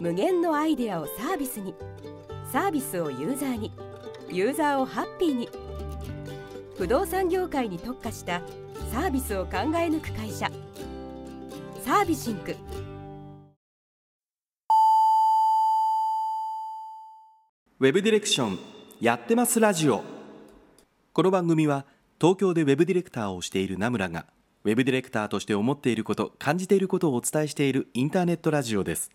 無限のアイデアをサービスに。サービスをユーザーに。ユーザーをハッピーに。不動産業界に特化したサービスを考え抜く会社。サービシンク。ウェブディレクションやってますラジオ。この番組は東京でウェブディレクターをしている名村がウェブディレクターとして思っていること感じていることをお伝えしているインターネットラジオです。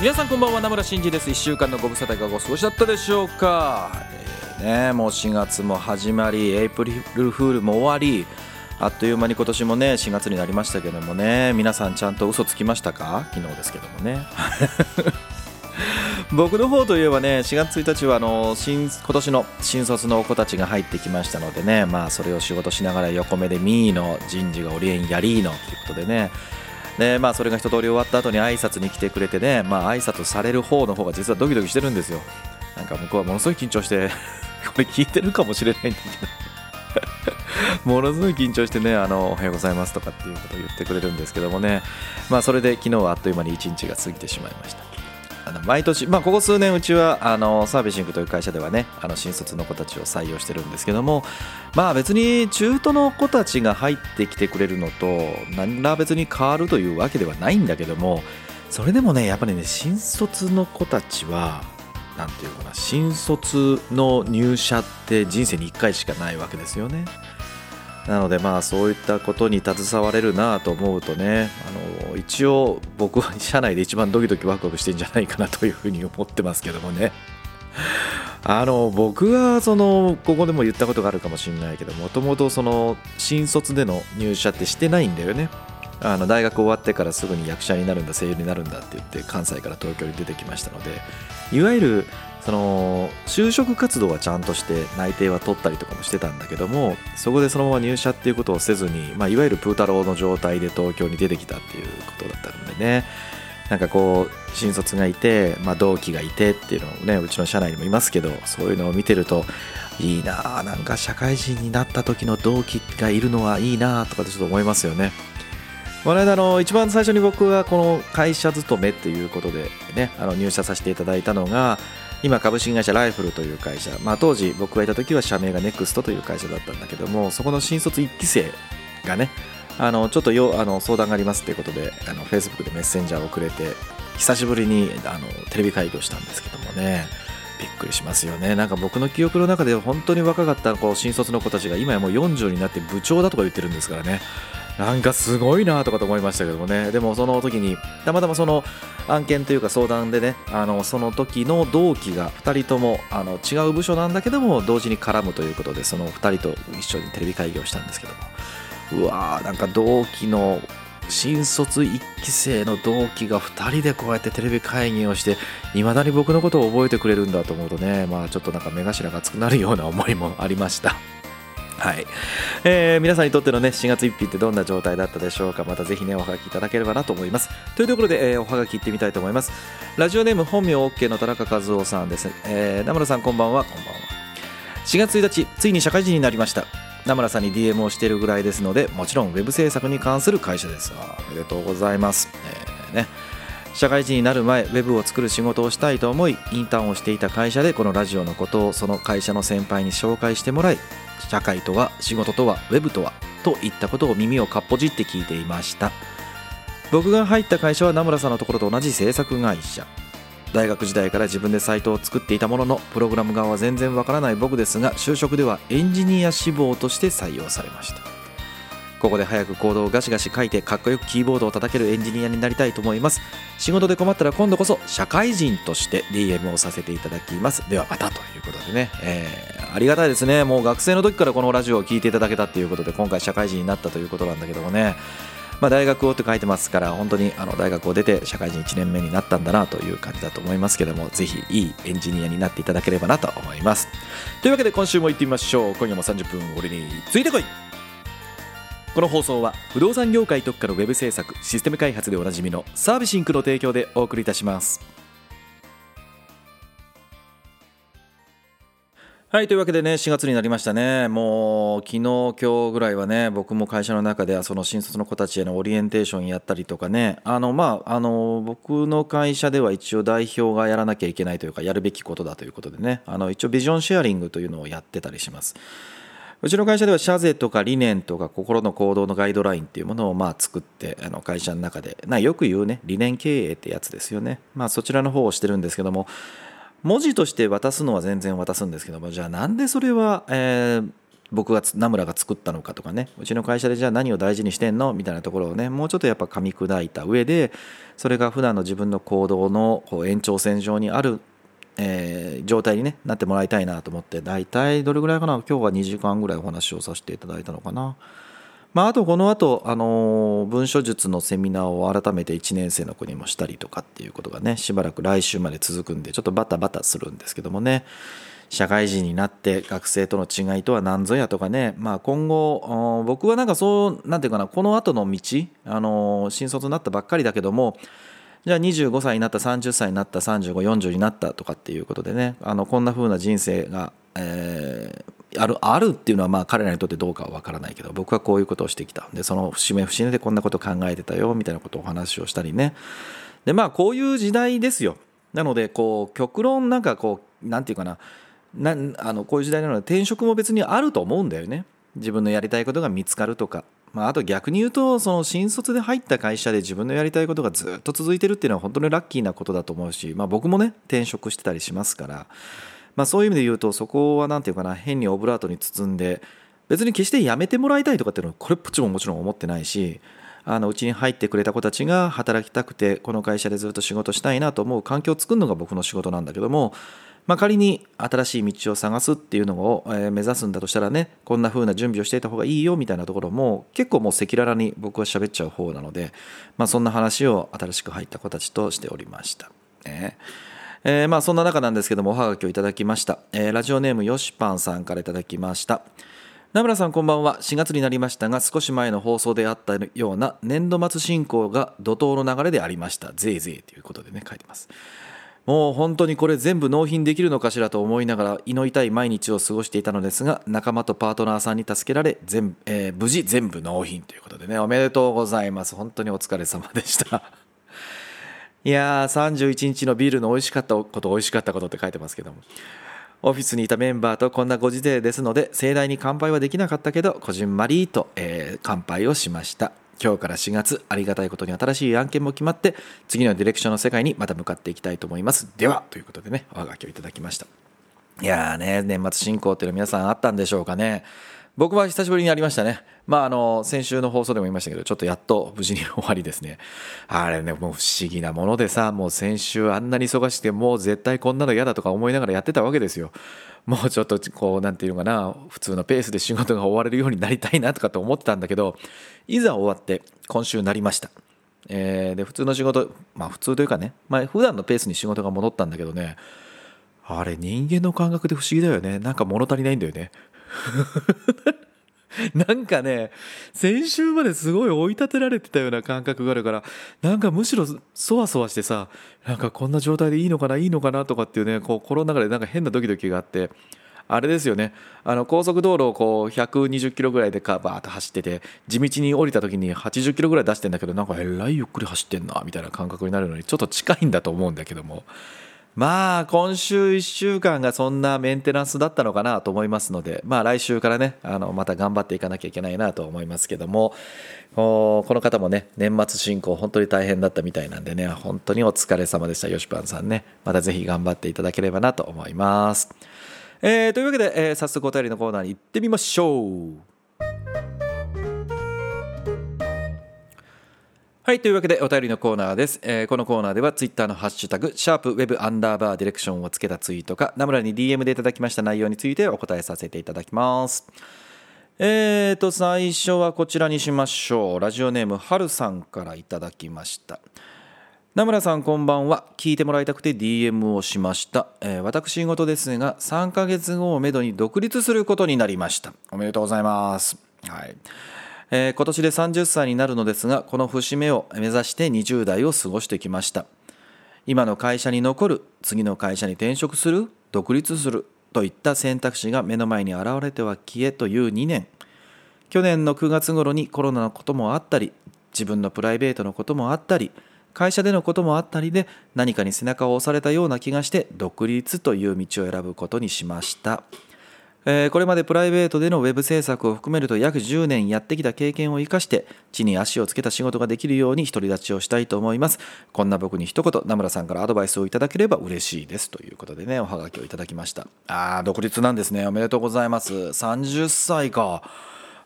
皆さんこんばんは名村真司です。1週間のご無沙汰がお過ごしだったでしょうか、えーね、もう4月も始まりエイプリルフールも終わりあっという間に今年もね4月になりましたけどもね。皆さんちゃんと嘘つきましたか？昨日ですけどもね。僕の方といえばね4月1日はあの新今年の新卒の子たちが入ってきましたのでね。まあそれを仕事しながら横目でミーの人事がオリエンやりーのということでね。でまあそれが一通り終わった後に挨拶に来てくれてねまあ挨拶される方の方が実はドキドキしてるんですよ。なんか向こうはものすごい緊張して これ聞いてるかもしれないんだけど。ものすごい緊張してねあのおはようございますとかっていうことを言ってくれるんですけどもね。まあそれで昨日はあっという間に1日が過ぎてしまいました。あの毎年、まあ、ここ数年うちはあのサービシングという会社ではねあの新卒の子たちを採用してるんですけどもまあ別に中途の子たちが入ってきてくれるのと何ら別に変わるというわけではないんだけどもそれでもねやっぱりね新卒の子たちは何て言うかな新卒の入社って人生に1回しかないわけですよね。なのでまあそういったことに携われるなと思うとねあの一応僕は 社内で一番ドキドキワクワクしてんじゃないかなというふうに思ってますけどもね。あの僕はそのここでも言ったことがあるかもしれないけどもともとその新卒での入社ってしてないんだよね。あの大学終わってからすぐに役者になるんだ声優になるんだって言って関西から東京に出てきましたのでいわゆるその就職活動はちゃんとして内定は取ったりとかもしてたんだけどもそこでそのまま入社っていうことをせずに、まあ、いわゆるプータローの状態で東京に出てきたっていうことだったんでねなんかこう新卒がいて、まあ、同期がいてっていうのをねうちの社内にもいますけどそういうのを見てるといいなあなんか社会人になった時の同期がいるのはいいなあとかってちょっと思いますよね。この間の一番最初に僕がこの会社勤めっていうことでねあの入社させていただいたのが今株式会社ライフルという会社、まあ、当時僕がいた時は社名がネクストという会社だったんだけどもそこの新卒1期生がねあのちょっとよあの相談がありますっていうことであの Facebook でメッセンジャーをくれて久しぶりにあのテレビ会議をしたんですけどもねびっくりしますよね。なんか僕の記憶の中で本当に若かったこう新卒の子たちが今やもう40になって部長だとか言ってるんですからね。なんかすごいなとかと思いましたけどもねでもその時にたまたまその案件というか相談でねあのその時の同期が2人ともあの違う部署なんだけども同時に絡むということでその2人と一緒にテレビ会議をしたんですけどもうわーなんか同期の新卒1期生の同期が2人でこうやってテレビ会議をしていまだに僕のことを覚えてくれるんだと思うとねまあちょっとなんか目頭が熱くなるような思いもありました。はい、えー、皆さんにとってのね4月1日ってどんな状態だったでしょうか？またぜひねおはがきいただければなと思います。というところで、えー、おはがきいってみたいと思います。ラジオネーム本名 OK の田中和夫さんです、えー、名村さんこんばんは。こんばんは。4月1日ついに社会人になりました。名村さんに DM をしているぐらいですのでもちろんウェブ制作に関する会社です。おめでとうございます、えー、ね。社会人になる前ウェブを作る仕事をしたいと思いインターンをしていた会社でこのラジオのことをその会社の先輩に紹介してもらい社会とは仕事とはウェブとはといったことを耳をかっぽじって聞いていました。僕が入った会社は名村さんのところと同じ制作会社。大学時代から自分でサイトを作っていたもののプログラム側は全然わからない僕ですが就職ではエンジニア志望として採用されました。ここで早くコードをガシガシ書いてかっこよくキーボードを叩けるエンジニアになりたいと思います。仕事で困ったら今度こそ社会人として DM をさせていただきます。ではまたということでね、えー、ありがたいですね。もう学生の時からこのラジオを聴いていただけたっていうことで今回社会人になったということなんだけどもね。まあ、大学をって書いてますから本当にあの大学を出て社会人1年目になったんだなという感じだと思いますけどもぜひいいエンジニアになっていただければなと思います。というわけで今週も行ってみましょう。今夜も30分俺についてこい。この放送は不動産業界特化のウェブ制作システム開発でおなじみのサービシンクの提供でお送りいたします。はいというわけでね4月になりましたね。もう昨日今日ぐらいはね僕も会社の中ではその新卒の子たちへのオリエンテーションやったりとかね。あのまああの僕の会社では一応代表がやらなきゃいけないというかやるべきことだということでね。あの一応ビジョンシェアリングというのをやってたりします。うちの会社では社税とか理念とか心の行動のガイドラインっていうものをまあ作ってあの会社の中でなよく言うね理念経営ってやつですよね。まあそちらの方をしてるんですけども文字として渡すのは全然渡すんですけどもじゃあなんでそれは、えー、僕が名村が作ったのかとかね。うちの会社でじゃあ何を大事にしてんのみたいなところをねもうちょっとやっぱ噛み砕いた上でそれが普段の自分の行動の延長線上にある、えー、状態に、ね、なってもらいたいなと思って大体どれぐらいかな？今日は2時間ぐらいお話をさせていただいたのかな。まあ、あとこの後、あの文書術のセミナーを改めて1年生の子にもしたりとかっていうことがねしばらく来週まで続くんでちょっとバタバタするんですけどもね。社会人になって学生との違いとは何ぞやとかね、まあ、今後僕はなんかそうなんていうかなこの後の道、あの新卒になったばっかりだけどもじゃあ25歳になった30歳になった3540になったとかっていうことでね。あのこんな風な人生が、えーあるあるっていうのはまあ彼らにとってどうかは分からないけど僕はこういうことをしてきた。でその節目節目でこんなこと考えてたよみたいなことをお話をしたりね。でまあこういう時代ですよ。なのでこう極論なんかこうなんていうかな。なあのこういう時代なので転職も別にあると思うんだよね。自分のやりたいことが見つかるとか、まあ、あと逆に言うとその新卒で入った会社で自分のやりたいことがずっと続いてるっていうのは本当にラッキーなことだと思うし、まあ、僕もね転職してたりしますからまあ、そういう意味で言うとそこは何て言うかな変にオブラートに包んで別に決してやめてもらいたいとかっていうのはこれっぽっちももちろん思ってないしあのうちに入ってくれた子たちが働きたくてこの会社でずっと仕事したいなと思う環境を作るのが僕の仕事なんだけども、まあ、仮に新しい道を探すっていうのを目指すんだとしたらねこんな風な準備をしていた方がいいよみたいなところも結構もう赤裸々に僕は喋っちゃう方なので、まあ、そんな話を新しく入った子たちとしておりました。ねえー、まあそんな中なんですけどもおはがきをいただきました、えー、ラジオネームよしパンさんからいただきました。名村さんこんばんは。4月になりましたが少し前の放送であったような年度末進行が怒涛の流れでありました。ぜいぜいということでね書いてます。もう本当にこれ全部納品できるのかしらと思いながら胃の痛い毎日を過ごしていたのですが仲間とパートナーさんに助けられ全、えー、無事全部納品ということでねおめでとうございます本当にお疲れ様でしたいやー、31日のビールの美味しかったこと、美味しかったことって書いてますけども。オフィスにいたメンバーとこんなご時世ですので、盛大に乾杯はできなかったけど、こじんまりと、えー、乾杯をしました。今日から4月、ありがたいことに新しい案件も決まって、次のディレクションの世界にまた向かっていきたいと思います。では、ということでね、おはがきをいただきました。いやーね、年末進行っていうのは皆さんあったんでしょうかね。僕は久しぶりにやりましたね。まあ、あの、先週の放送でも言いましたけど、ちょっとやっと無事に終わりですね。あれね、もう不思議なものでさ、もう先週あんなに忙しくて、もう絶対こんなの嫌だとか思いながらやってたわけですよ。もうちょっと、こう、なんていうのかな、普通のペースで仕事が終われるようになりたいなとかと思ってたんだけど、いざ終わって、今週なりました。えー、で、普通の仕事、まあ普通というかね、まあ普段のペースに仕事が戻ったんだけどね、あれ人間の感覚で不思議だよね。なんか物足りないんだよね。なんかね、先週まですごい追い立てられてたような感覚があるから、なんかむしろそわそわしてさ、なんかこんな状態でいいのかな、いいのかなとかっていうね、こう心の中でなんか変なドキドキがあって、あれですよね、あの高速道路をこう120キロぐらいでかバーッと走ってて、地道に降りた時に80キロぐらい出してんだけど、なんかえらいゆっくり走ってんな、みたいな感覚になるのに、ちょっと近いんだと思うんだけども。まあ今週1週間がそんなメンテナンスだったのかなと思いますので、まあ、来週からねあのまた頑張っていかなきゃいけないなと思いますけどもこの方もね年末進行本当に大変だったみたいなんでね本当にお疲れ様でした。よしぱんさんねまたぜひ頑張っていただければなと思います、えー、というわけで、えー、早速お便りのコーナーに行ってみましょう。はい。というわけで、お便りのコーナーです。えー、このコーナーでは、ツイッターのハッシュタグ、シャープウェブアンダーバーディレクションをつけたツイートか、ナムラに DM でいただきました内容についてお答えさせていただきます。えーと、最初はこちらにしましょう。ラジオネーム、はるさんからいただきました。名村さんこんばんは聞いてもらいたくて DM をしました、えー、私事ですが3ヶ月後をめどに独立することになりましたおめでとうございますはいえー、今年で30歳になるのですがこの節目を目指して20代を過ごしてきました今の会社に残る次の会社に転職する独立するといった選択肢が目の前に現れては消えという2年去年の9月頃にコロナのこともあったり自分のプライベートのこともあったり会社でのこともあったりで何かに背中を押されたような気がして独立という道を選ぶことにしました。えー、これまでプライベートでのウェブ制作を含めると約10年やってきた経験を生かして地に足をつけた仕事ができるように独り立ちをしたいと思います。こんな僕に一言名村さんからアドバイスをいただければ嬉しいです。ということでねおはがきをいただきました。あー独立なんですね。おめでとうございます。30歳か。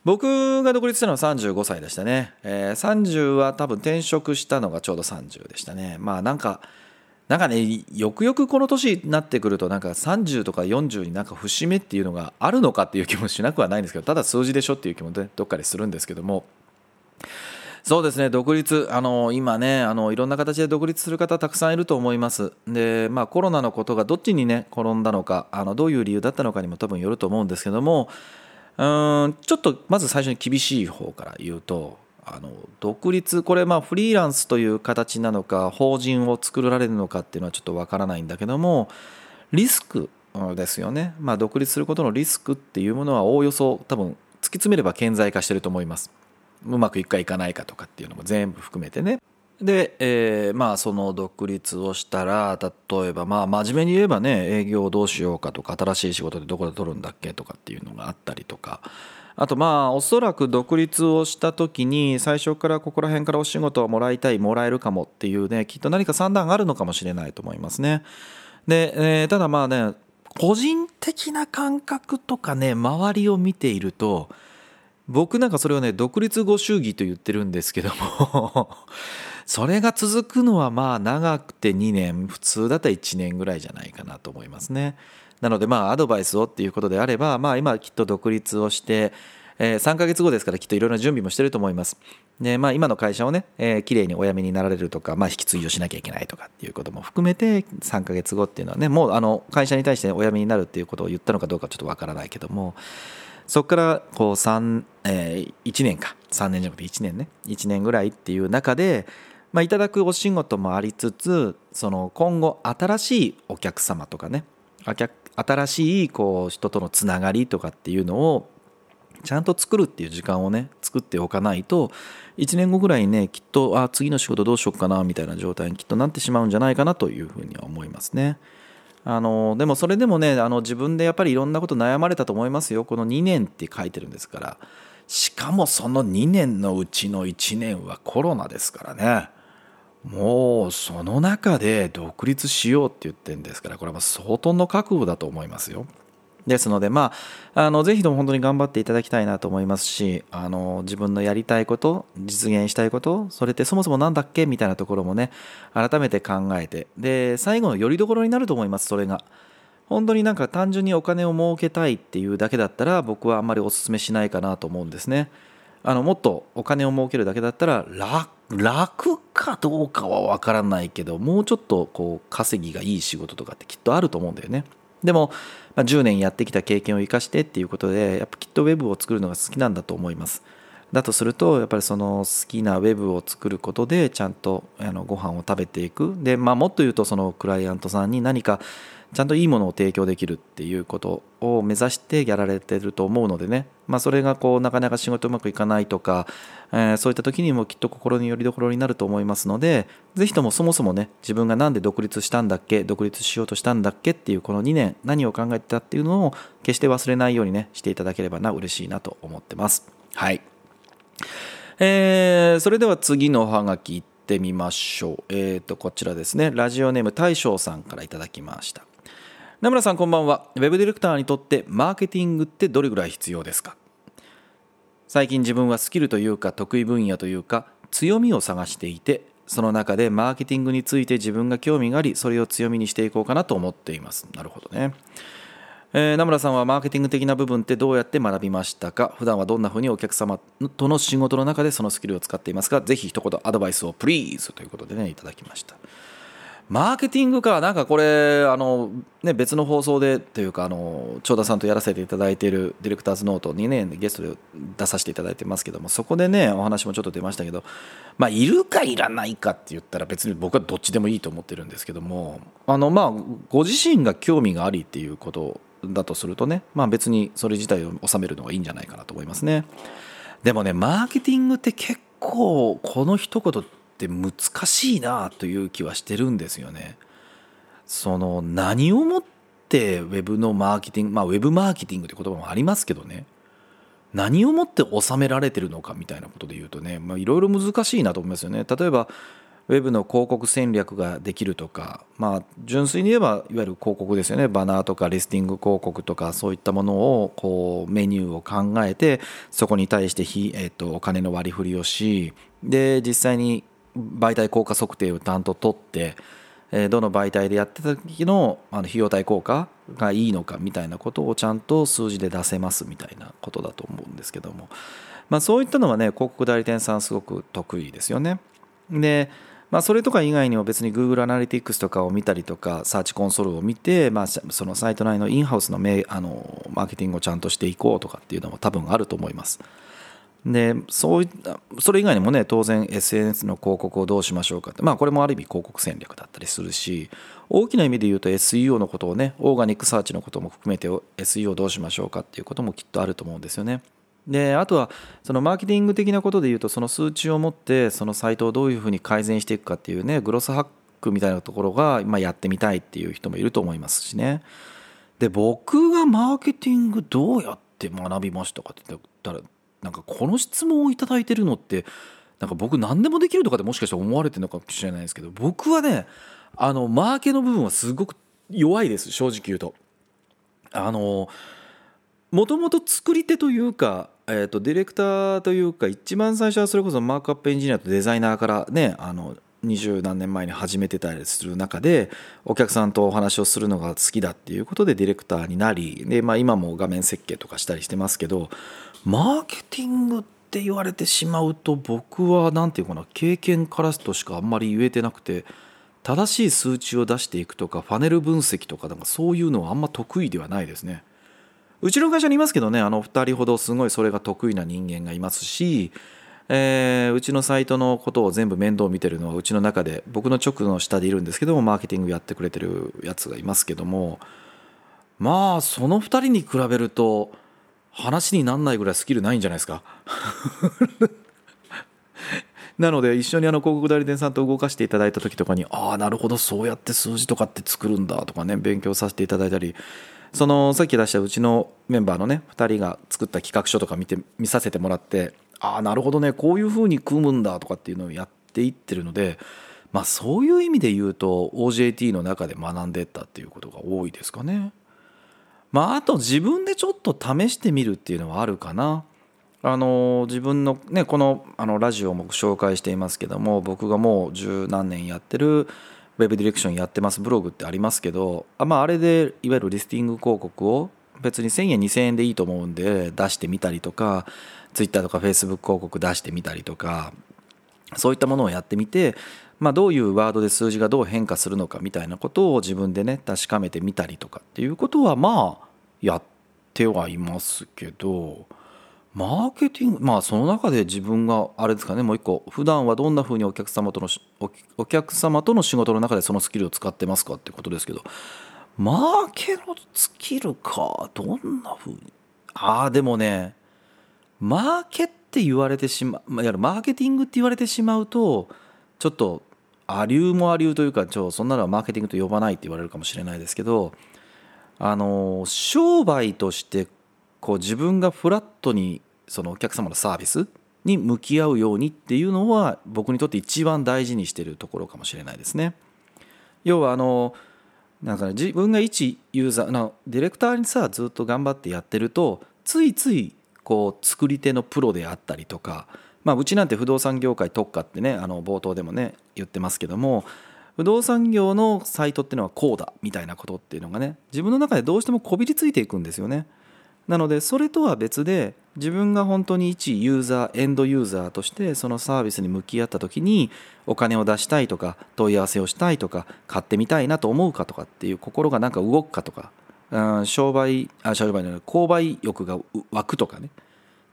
僕が独立したのは35歳でしたね、えー、30は多分転職したのがちょうど30でしたね。まあなんかなんかねよくよくこの年になってくるとなんか30とか40になんか節目っていうのがあるのかっていう気もしなくはないんですけどただ数字でしょっていう気も、ね、どっかでするんですけども。そうですね独立あの今ねあのいろんな形で独立する方たくさんいると思います。でまあコロナのことがどっちにね転んだのかあのどういう理由だったのかにも多分よると思うんですけどもうんちょっとまず最初に厳しい方から言うとあの独立これまあフリーランスという形なのか法人を作られるのかっていうのはちょっとわからないんだけどもリスクですよね、まあ、独立することのリスクっていうものはおおよそ多分突き詰めれば顕在化してると思います。うまくいくかいかないかとかっていうのも全部含めてね。で、えー、まあその独立をしたら例えばまあ真面目に言えばね営業をどうしようかとか新しい仕事でどこで取るんだっけとかっていうのがあったりとか。あとまあおそらく独立をした時に最初からここら辺からお仕事をもらいたいもらえるかもっていうねきっと何か算段あるのかもしれないと思いますね。で、えー、ただまあね個人的な感覚とかね周りを見ていると僕なんかそれをね独立後祝儀と言ってるんですけども それが続くのはまあ長くて2年普通だったら1年ぐらいじゃないかなと思いますね。なのでまあアドバイスをっていうことであればまあ今きっと独立をしてえー、3ヶ月後ですからきっといろいろな準備もしてると思います。で、まあ今の会社をね、えー、綺麗にお辞めになられるとか、まあ引き継ぎをしなきゃいけないとかっていうことも含めて3ヶ月後っていうのはね、もうあの会社に対してお辞めになるっていうことを言ったのかどうかちょっとわからないけども、そこからこう3、えー、1年か、3年じゃなくて1年ね、1年ぐらいっていう中で、まあ、いただくお仕事もありつつ、その今後新しいお客様とかね、新しいこう人とのつながりとかっていうのをちゃんと作るっていう時間をね作っておかないと1年後ぐらいねきっとあ次の仕事どうしようかなみたいな状態にきっとなってしまうんじゃないかなというふうには思いますね。あのでもそれでもねあの自分でやっぱりいろんなこと悩まれたと思いますよ。この2年って書いてるんですから。しかもその2年のうちの1年はコロナですからね。もうその中で独立しようって言ってるんですからこれは相当の覚悟だと思いますよ。ですので、まあ、あのぜひとも本当に頑張っていただきたいなと思いますしあの自分のやりたいこと実現したいことそれってそもそも何だっけ？みたいなところもね改めて考えてで最後のよりどころになると思いますそれが。本当になんか単純にお金を儲けたいっていうだけだったら僕はあんまりお勧めしないかなと思うんですね。あのもっとお金を儲けるだけだったら楽かどうかは分からないけどもうちょっとこう稼ぎがいい仕事とかってきっとあると思うんだよね。でも、まあ、10年やってきた経験を生かしてっていうことでやっぱきっとウェブを作るのが好きなんだと思います。だとするとやっぱりその好きなウェブを作ることでちゃんとあのご飯を食べていく。で、まあ、もっと言うとそのクライアントさんに何かちゃんといいものを提供できるっていうことを目指してやられてると思うのでね、まあ、それがこうなかなか仕事うまくいかないとか、えー、そういった時にもきっと心によりどころになると思いますのでぜひともそもそもね自分が何で独立したんだっけ独立しようとしたんだっけっていうこの2年何を考えてたっていうのを決して忘れないようにねしていただければな嬉しいなと思ってます。はい。えー、それでは次のおはがきいってみましょう。えっ、ー、とこちらですね。ラジオネーム大将さんからいただきました名村さんこんばんは。ウェブディレクターにとってマーケティングってどれぐらい必要ですか？最近自分はスキルというか得意分野というか強みを探していてその中でマーケティングについて自分が興味がありそれを強みにしていこうかなと思っています。なるほどね。えー、名村さんはマーケティング的な部分ってどうやって学びましたか？普段はどんなふうにお客様との仕事の中でそのスキルを使っていますか？ぜひ一言アドバイスをプリーズということでねいただきました。マーケティングか、なんかこれ、あのね、別の放送でというかあの、長田さんとやらせていただいているディレクターズノートにね、ゲストで出させていただいてますけども、そこでね、お話もちょっと出ましたけど、まあ、いるかいらないかって言ったら、別に僕はどっちでもいいと思ってるんですけども、あのまあ、ご自身が興味がありっていうことだとするとね、まあ、別にそれ自体を収めるのがいいんじゃないかなと思いますね。でもねマーケティングって結構この一言って難しいなという気はしてるんですよね。その何をもってウェブのマーケティングまあウェブマーケティングって言葉もありますけどね。何をもって収められてるのかみたいなことで言うとねいろいろ難しいなと思いますよね。例えばウェブの広告戦略ができるとか、まあ、純粋に言えばいわゆる広告ですよね。バナーとかリスティング広告とかそういったものをこうメニューを考えてそこに対して、えー、とお金の割り振りをしで実際に媒体効果測定をちゃんと取ってえどの媒体でやってた時のあの費用対効果がいいのかみたいなことをちゃんと数字で出せますみたいなことだと思うんですけども、まあ、そういったのはね広告代理店さんすごく得意ですよね。でまあ、それとか以外にも別に Google アナリティクスとかを見たりとかサーチコンソールを見て、まあ、そのサイト内のインハウスのあのマーケティングをちゃんとしていこうとかっていうのも多分あると思います。でそういったそれ以外にもね当然 SNS の広告をどうしましょうかってまあこれもある意味広告戦略だったりするし大きな意味で言うと SEO のことをねオーガニックサーチのことも含めて SEO どうしましょうかっていうこともきっとあると思うんですよね。であとはそのマーケティング的なことで言うとその数値を持ってそのサイトをどういうふうに改善していくかっていうねグロスハックみたいなところが、まあ、やってみたいっていう人もいると思いますしねで僕がマーケティングどうやって学びましたかって言ったらなんかこの質問を頂いてるのってなんか僕何でもできるとかでもしかして思われてるのかもしれないですけど僕はねあのマーケの部分はすごく弱いです正直言うと。あのもともと作り手というかえーと、ディレクターというか一番最初はそれこそマークアップエンジニアとデザイナーからねあの二十何年前に始めてたりする中でお客さんとお話をするのが好きだっていうことでディレクターになりで、まあ、今も画面設計とかしたりしてますけどマーケティングって言われてしまうと僕は何て言うかな経験からすとしかあんまり言えてなくて正しい数値を出していくとかファネル分析とかなんかそういうのはあんま得意ではないですね。うちの会社にいますけどねあの2人ほどすごいそれが得意な人間がいますし、えー、うちのサイトのことを全部面倒見てるのはうちの中で僕の直の下でいるんですけどもマーケティングやってくれてるやつがいますけどもまあその2人に比べると話になんないぐらいスキルないんじゃないですか？なので一緒にあの広告代理店さんと動かしていただいた時とかにああなるほどそうやって数字とかって作るんだとかね勉強させていただいたりそのさっき出したうちのメンバーのね2人が作った企画書とか見て見させてもらってああなるほどねこういうふうに組むんだとかっていうのをやっていってるのでまあそういう意味で言うと OJT の中で学んでったっていうことが多いですかね。まああと自分でちょっと試してみるっていうのはあるかな。あの自分のねこのあのラジオも紹介していますけども僕がもう十何年やってるウェブディレクションやってますブログってありますけどあ,、まあ、あれでいわゆるリスティング広告を別に1000円2000円でいいと思うんで出してみたりとか Twitter とか Facebook 広告出してみたりとかそういったものをやってみて、まあ、どういうワードで数字がどう変化するのかみたいなことを自分でね確かめてみたりとかっていうことはまあやってはいますけど。マーケティングまあその中で自分があれですかねもう一個普段はどんなふうにお客様とのお客様との仕事の中でそのスキルを使ってますかってことですけどマーケのスキルかどんなふうに？ああでもねマーケって言われてしまういやマーケティングって言われてしまうとちょっとありゅうもありゅうというかちょそんなのはマーケティングと呼ばないって言われるかもしれないですけどあの商売としてこう自分がフラットにそのお客様のサービスに向き合うようにっていうのは僕にとって一番大事にしてるところかもしれないですね。要はあのなんか、ね、自分が一ユーザーのディレクターにさずっと頑張ってやってるとついついこう作り手のプロであったりとか、まあ、うちなんて不動産業界特化ってねあの冒頭でもね言ってますけども不動産業のサイトっていうのはこうだみたいなことっていうのがね自分の中でどうしてもこびりついていくんですよね。なのでそれとは別で自分が本当に一ユーザーエンドユーザーとしてそのサービスに向き合った時にお金を出したいとか問い合わせをしたいとか買ってみたいなと思うかとかっていう心がなんか動くかとか、うん、商売あ商売の購買欲が湧くとかね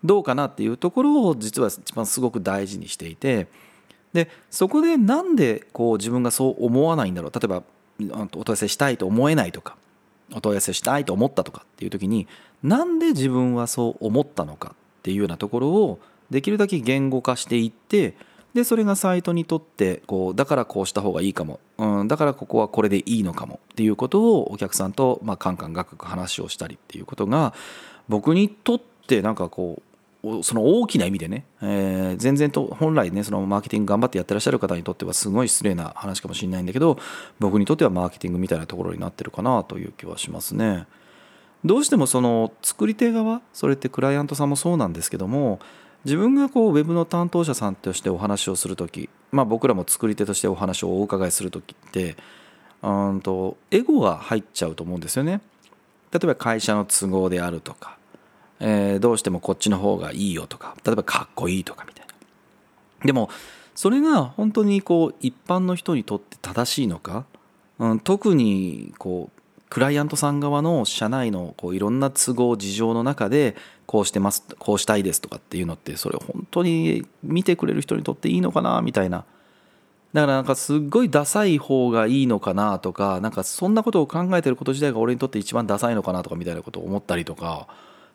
どうかなっていうところを実は一番すごく大事にしていてでそこでなんでこう自分がそう思わないんだろう。例えばお問い合わせしたいと思えないとかお問い合わせしたいと思ったとかっていう時になんで自分はそう思ったのかっていうようなところをできるだけ言語化していってでそれがサイトにとってこうだからこうした方がいいかも、うん、だからここはこれでいいのかもっていうことをお客さんとまあカンカンガクガク話をしたりっていうことが僕にとってなんかこうその大きな意味でね、えー、全然と本来ねそのマーケティング頑張ってやってらっしゃる方にとってはすごい失礼な話かもしれないんだけど僕にとってはマーケティングみたいなところになってるかなという気はしますね。どうしてもその作り手側それってクライアントさんもそうなんですけども自分がこうウェブの担当者さんとしてお話をする時、まあ、僕らも作り手としてお話をお伺いする時ってうんとエゴが入っちゃうと思うんですよね。例えば会社の都合であるとか、えー、どうしてもこっちの方がいいよとか例えばかっこいいとかみたいな。でもそれが本当にこう一般の人にとって正しいのか、うん、特にこうクライアントさん側の社内のこういろんな都合事情の中でこうしてますこうしたいですとかっていうのってそれ本当に見てくれる人にとっていいのかなみたいなだからなんかすっごいダサい方がいいのかなとかなんかそんなことを考えてること自体が俺にとって一番ダサいのかなとかみたいなことを思ったりとか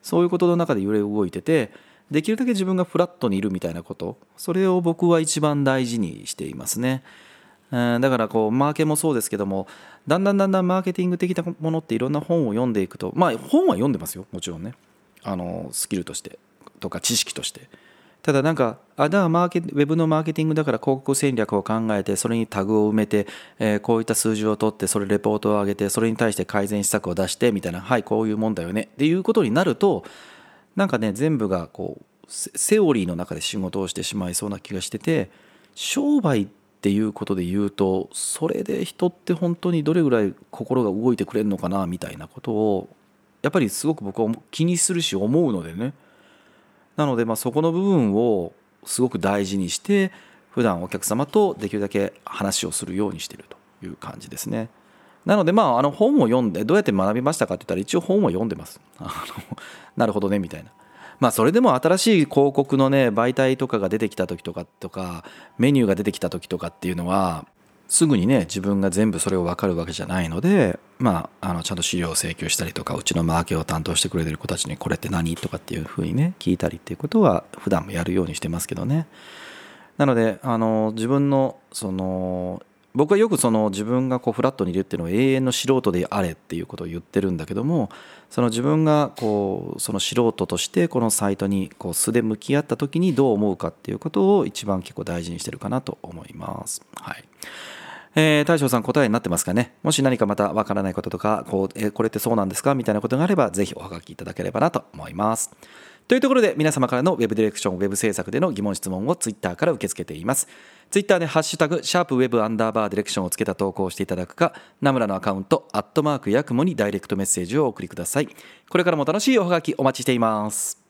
そういうことの中で揺れ動いててできるだけ自分がフラットにいるみたいなことそれを僕は一番大事にしていますね。だからこうマーケもそうですけどもだんだんだんだんマーケティング的なものっていろんな本を読んでいくとまあ本は読んでますよ。もちろんね。あのスキルとして。とか知識として。ただなんかあだからマーケウェブのマーケティングだから広告戦略を考えてそれにタグを埋めて、えー、こういった数字を取ってそれレポートを上げてそれに対して改善施策を出してみたいなはいこういうもんだよね。っていうことになるとなんかね全部がこうセオリーの中で仕事をしてしまいそうな気がしてて商売っていうことで言うとそれで人って本当にどれぐらい心が動いてくれるのかなみたいなことをやっぱりすごく僕は気にするし思うのでね。なのでまあそこの部分をすごく大事にして普段お客様とできるだけ話をするようにしているという感じですね。なのでまああの本を読んでどうやって学びましたかって言ったら一応本を読んでます。あのなるほどねみたいな。まあそれでも新しい広告のね媒体とかが出てきた時とかとかメニューが出てきた時とかっていうのはすぐにね自分が全部それを分かるわけじゃないのでまああのちゃんと資料を請求したりとかうちのマーケを担当してくれてる子たちにこれって何とかっていうふうにね聞いたりっていうことは普段もやるようにしてますけどねなのであの自分のその僕はよくその自分がこうフラットにいるっていうのを永遠の素人であれっていうことを言ってるんだけどもその自分がこうその素人としてこのサイトにこう素で向き合った時にどう思うかっていうことを一番結構大事にしてるかなと思います。はいえー、大将さん答えになってますかね？もし何かまたわからないこととかこう、えー、これってそうなんですか？みたいなことがあればぜひおはがきいただければなと思います。というところで皆様からの Web ディレクション、Web 制作での疑問質問を Twitter から受け付けています。ツイッターでハッシュタグ、シャープウェブアンダーバーディレクションをつけた投稿をしていただくか、ナムラのアカウント、アットマークヤクモにダイレクトメッセージをお送りください。これからも楽しいおはがきお待ちしています。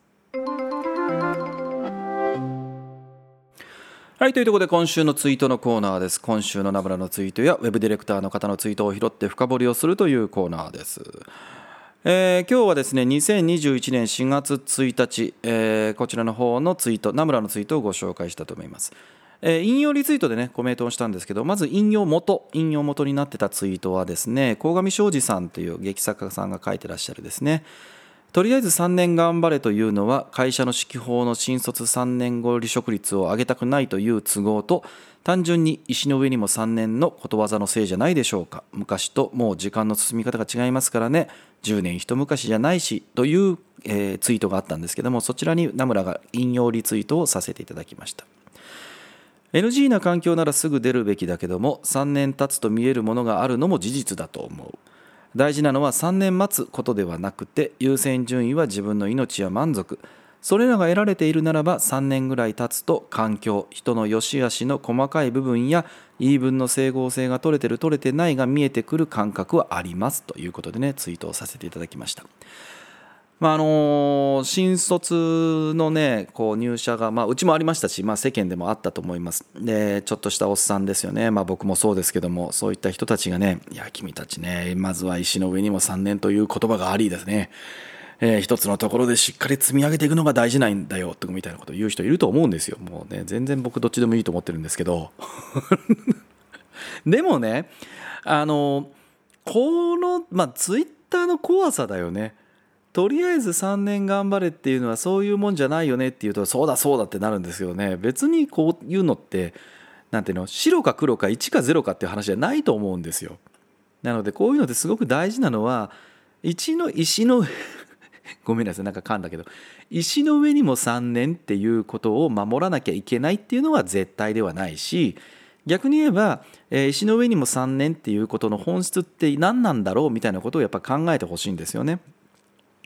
はい、というところで今週のツイートのコーナーです。今週のナムラのツイートやウェブディレクターの方のツイートを拾って深掘りをするというコーナーです。えー、今日はですね2021年4月1日、えー、こちらの方のツイート、ナムラのツイートをご紹介したと思います。えー、引用リツイートでねコメントをしたんですけどまず引用元引用元になってたツイートはですね鴻上庄司さんという劇作家さんが書いてらっしゃるですねとりあえず3年頑張れというのは会社の指揮法の新卒3年後離職率を上げたくないという都合と単純に石の上にも3年のことわざのせいじゃないでしょうか。昔ともう時間の進み方が違いますからね。10年一昔じゃないしという、えー、ツイートがあったんですけどもそちらに名村が引用リツイートをさせていただきました。NG な環境ならすぐ出るべきだけども3年経つと見えるものがあるのも事実だと思う。大事なのは3年待つことではなくて優先順位は自分の命や満足それらが得られているならば3年ぐらい経つと環境人の良し悪しの細かい部分や言い分の整合性が取れてる取れてないが見えてくる感覚はありますということでねツイートをさせていただきました。まああの新卒のねこう入社が、まあ、うちもありましたし、まあ、世間でもあったと思います。でちょっとしたおっさんですよね、まあ、僕もそうですけどもそういった人たちがねいや君たちねまずは石の上にも3年という言葉がありですね。えー、一つのところでしっかり積み上げていくのが大事なんだよとみたいなことを言う人いると思うんですよ。もうね全然僕どっちでもいいと思ってるんですけど。でもねあのこの、まあ、ツイッターの怖さだよね。とりあえず3年頑張れっていうのはそういうもんじゃないよねっていうとそうだそうだってなるんですよね別にこういうのって何ていうの白か黒か1か0かっていう話じゃないと思うんですよなのでこういうのってすごく大事なのは1の石の ごめんなさいなんか噛んだけど石の上にも3年っていうことを守らなきゃいけないっていうのは絶対ではないし逆に言えば、え、石の上にも3年っていうことの本質って何なんだろうみたいなことをやっぱ考えてほしいんですよね。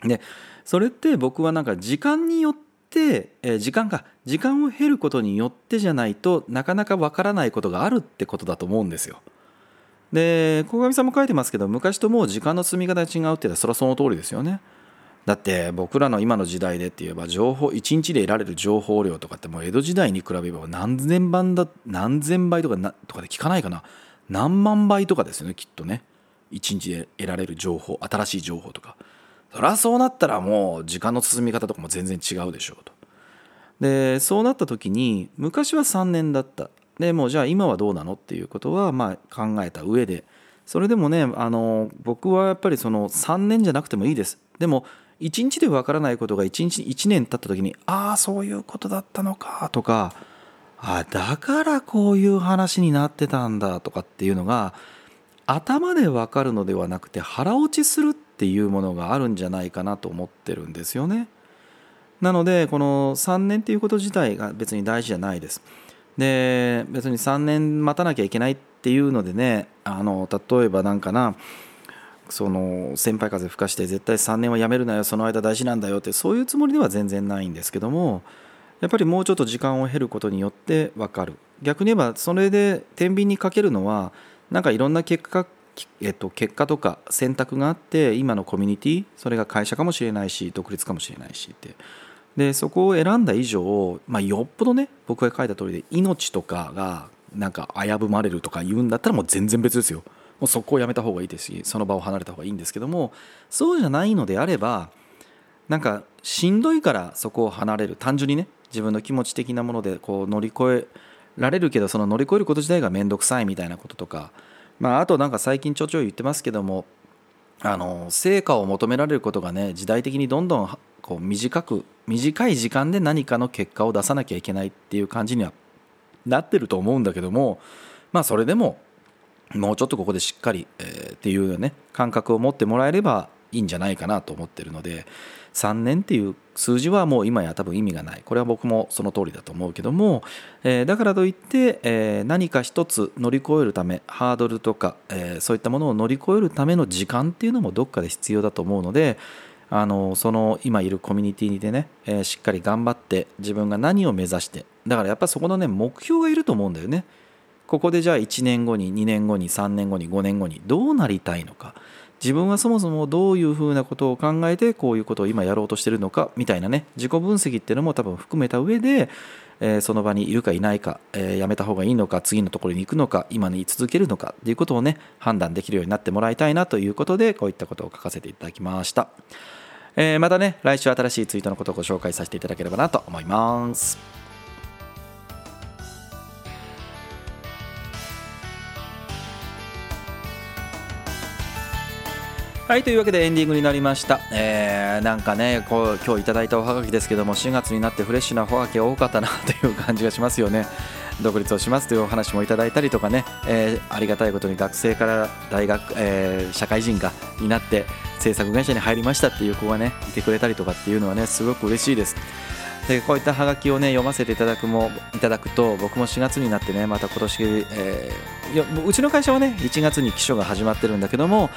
でそれって僕はなんか時間によって、えー、時間が時間を経ることによってじゃないとなかなかわからないことがあるってことだと思うんですよ。で小上さんも書いてますけど昔ともう時間の積み方が違うっていうのはそれはその通りですよね。だって僕らの今の時代でって言えば情報1日で得られる情報量とかってもう江戸時代に比べれば何千倍だ何千倍とかなとかで聞かないかな何万倍とかですよねきっとね1日で得られる情報新しい情報とかそりゃそうなったらもう時間の進み方とかも全然違うでしょうと。でそうなった時に昔は3年だった。でもじゃあ今はどうなのっていうことはまあ考えた上で。それでもねあの僕はやっぱりその3年じゃなくてもいいです。でも1日でわからないことが1日1年経った時にああそういうことだったのかとかあだからこういう話になってたんだとかっていうのが頭でわかるのではなくて腹落ちするっていうものがあるんじゃないかなと思ってるんですよね。なのでこの3年っていうこと自体が別に大事じゃないです。で別に3年待たなきゃいけないっていうのでねあの例えばなんかなその先輩風吹かして絶対3年はやめるなよその間大事なんだよってそういうつもりでは全然ないんですけどもやっぱりもうちょっと時間を経ることによって分かる逆に言えばそれで天秤にかけるのはなんかいろんな結果えっと、結果とか選択があって今のコミュニティそれが会社かもしれないし独立かもしれないしってでそこを選んだ以上、まあ、よっぽどね僕が書いた通りで命とかがなんか危ぶまれるとか言うんだったらもう全然別ですよ。もうそこをやめた方がいいですしその場を離れた方がいいんですけどもそうじゃないのであればなんかしんどいからそこを離れる単純にね自分の気持ち的なものでこう乗り越えられるけどその乗り越えること自体が面倒くさいみたいなこととか、まあ、あとなんか最近ちょちょい言ってますけどもあの成果を求められることがね時代的にどんどんこう短く短い時間で何かの結果を出さなきゃいけないっていう感じにはなってると思うんだけどもまあそれでももうちょっとここでしっかり、えー、っていうね感覚を持ってもらえればいいんじゃないかなと思ってるので3年っていう数字はもう今や多分意味がないこれは僕もその通りだと思うけども、えー、だからといって、えー、何か一つ乗り越えるためハードルとか、えー、そういったものを乗り越えるための時間っていうのもどっかで必要だと思うのであのその今いるコミュニティでね、えしっかり頑張って自分が何を目指してだからやっぱそこのね目標がいると思うんだよね。ここでじゃあ1年後に2年後に3年後に5年後にどうなりたいのか自分はそもそもどういうふうなことを考えてこういうことを今やろうとしてるのかみたいなね自己分析っていうのも多分含めた上で、えー、その場にいるかいないか、えー、やめた方がいいのか次のところに行くのか今に居続けるのかっていうことをね判断できるようになってもらいたいなということでこういったことを書かせていただきました、えー、またね来週新しいツイートのことをご紹介させていただければなと思います。はいというわけでエンディングになりました、えー、なんかねこう今日いただいたおはがきですけども4月になってフレッシュなおはがきが多かったなという感じがしますよね。独立をしますというお話もいただいたりとかね、えー、ありがたいことに学生から大学、えー、社会人がになって制作会社に入りましたっていう子がねいてくれたりとかっていうのはねすごく嬉しいです。でこういったハガキをね読ませていただくもいただくと僕も4月になってねまた今年、えー、うちの会社はね1月に起書が始まってるんだけども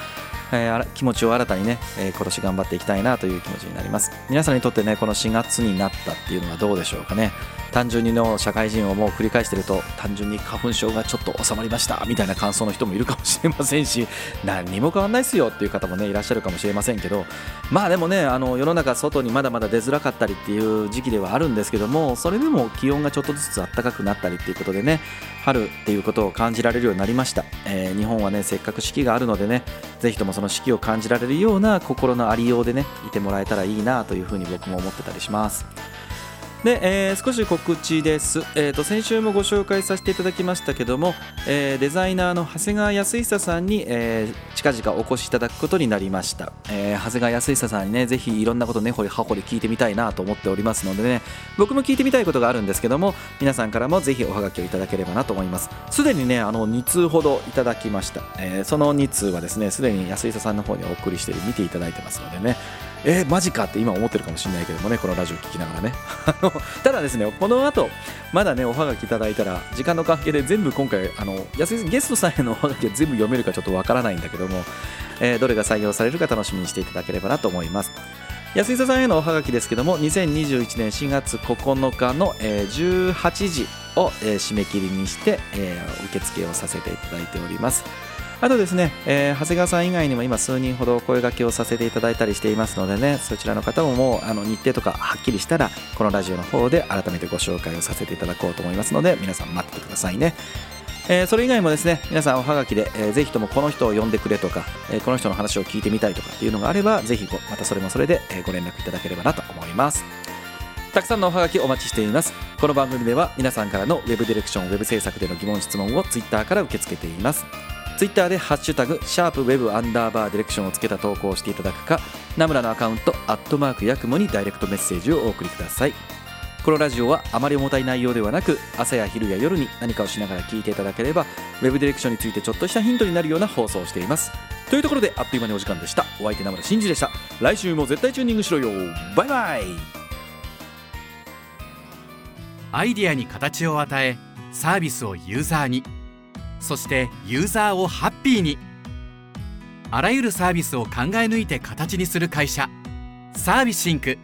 えー、気持ちを新たにね、えー、今年頑張っていきたいなという気持ちになります。皆さんにとってねこの4月になったっていうのはどうでしょうかね。単純にの社会人をもう繰り返してると単純に花粉症がちょっと収まりましたみたいな感想の人もいるかもしれませんし 何にも変わんないっすよっていう方もねいらっしゃるかもしれませんけどまあでもねあの世の中外にまだまだ出づらかったりっていう時期でではあるんですけどもそれでも気温がちょっとずつ暖かくなったりっていうことでね春っていうことを感じられるようになりました、えー、日本はねせっかく四季があるのでねぜひともその四季を感じられるような心のありようでねいてもらえたらいいなというふうに僕も思ってたりします。で、えー少し告知です、えー、と先週もご紹介させていただきましたけども、えーデザイナーの長谷川康久さんに、えー近々お越しいただくことになりました、えー長谷川康久さんにねぜひいろんなことね掘り葉掘り聞いてみたいなと思っておりますのでね僕も聞いてみたいことがあるんですけども皆さんからもぜひおはがきをいただければなと思います。すでにねあの2通ほどいただきました、えーその2通はですねすでに安久さんの方にお送りして見ていただいてますのでねえーマジかって今思ってるかもしれないけどもねこのラジオ聞きながらね。ただですねこの後まだねおはがきいただいたら時間の関係で全部今回あの安井さんゲストさんへのおはがきは全部読めるかちょっとわからないんだけども、えーどれが採用されるか楽しみにしていただければなと思います。安井さんへのおはがきですけども2021年4月9日の、えー18時を、えー締め切りにして、えー受付をさせていただいております。あとですね、えー長谷川さん以外にも今数人ほどお声掛けをさせていただいたりしていますのでねそちらの方ももうあの日程とかはっきりしたらこのラジオの方で改めてご紹介をさせていただこうと思いますので皆さん待っててくださいね。えーそれ以外もですね皆さんおはがきで、えーぜひともこの人を呼んでくれとか、えーこの人の話を聞いてみたいとかっていうのがあればぜひまたそれもそれで、えーご連絡いただければなと思います。たくさんのおはがきお待ちしています。この番組では皆さんからのウェブディレクションウェブ制作での疑問質問をツイッターから受け付けています。ツイッターで「ハッシュタグシャープウェブアンダーバーディレクション」をつけた投稿をしていただくかナムラのアカウント「アットマークヤクモ」にダイレクトメッセージをお送りください。このラジオはあまり重たい内容ではなく朝や昼や夜に何かをしながら聞いていただければウェブディレクションについてちょっとしたヒントになるような放送をしています。というところであっという間にお時間でした。お相手ナムラ真司でした。来週も絶対チューニングしろよ。バイバイ。アイディアに形を与えサービスをユーザーに。そしてユーザーをハッピーに。あらゆるサービスを考え抜いて形にする会社サービスシンク。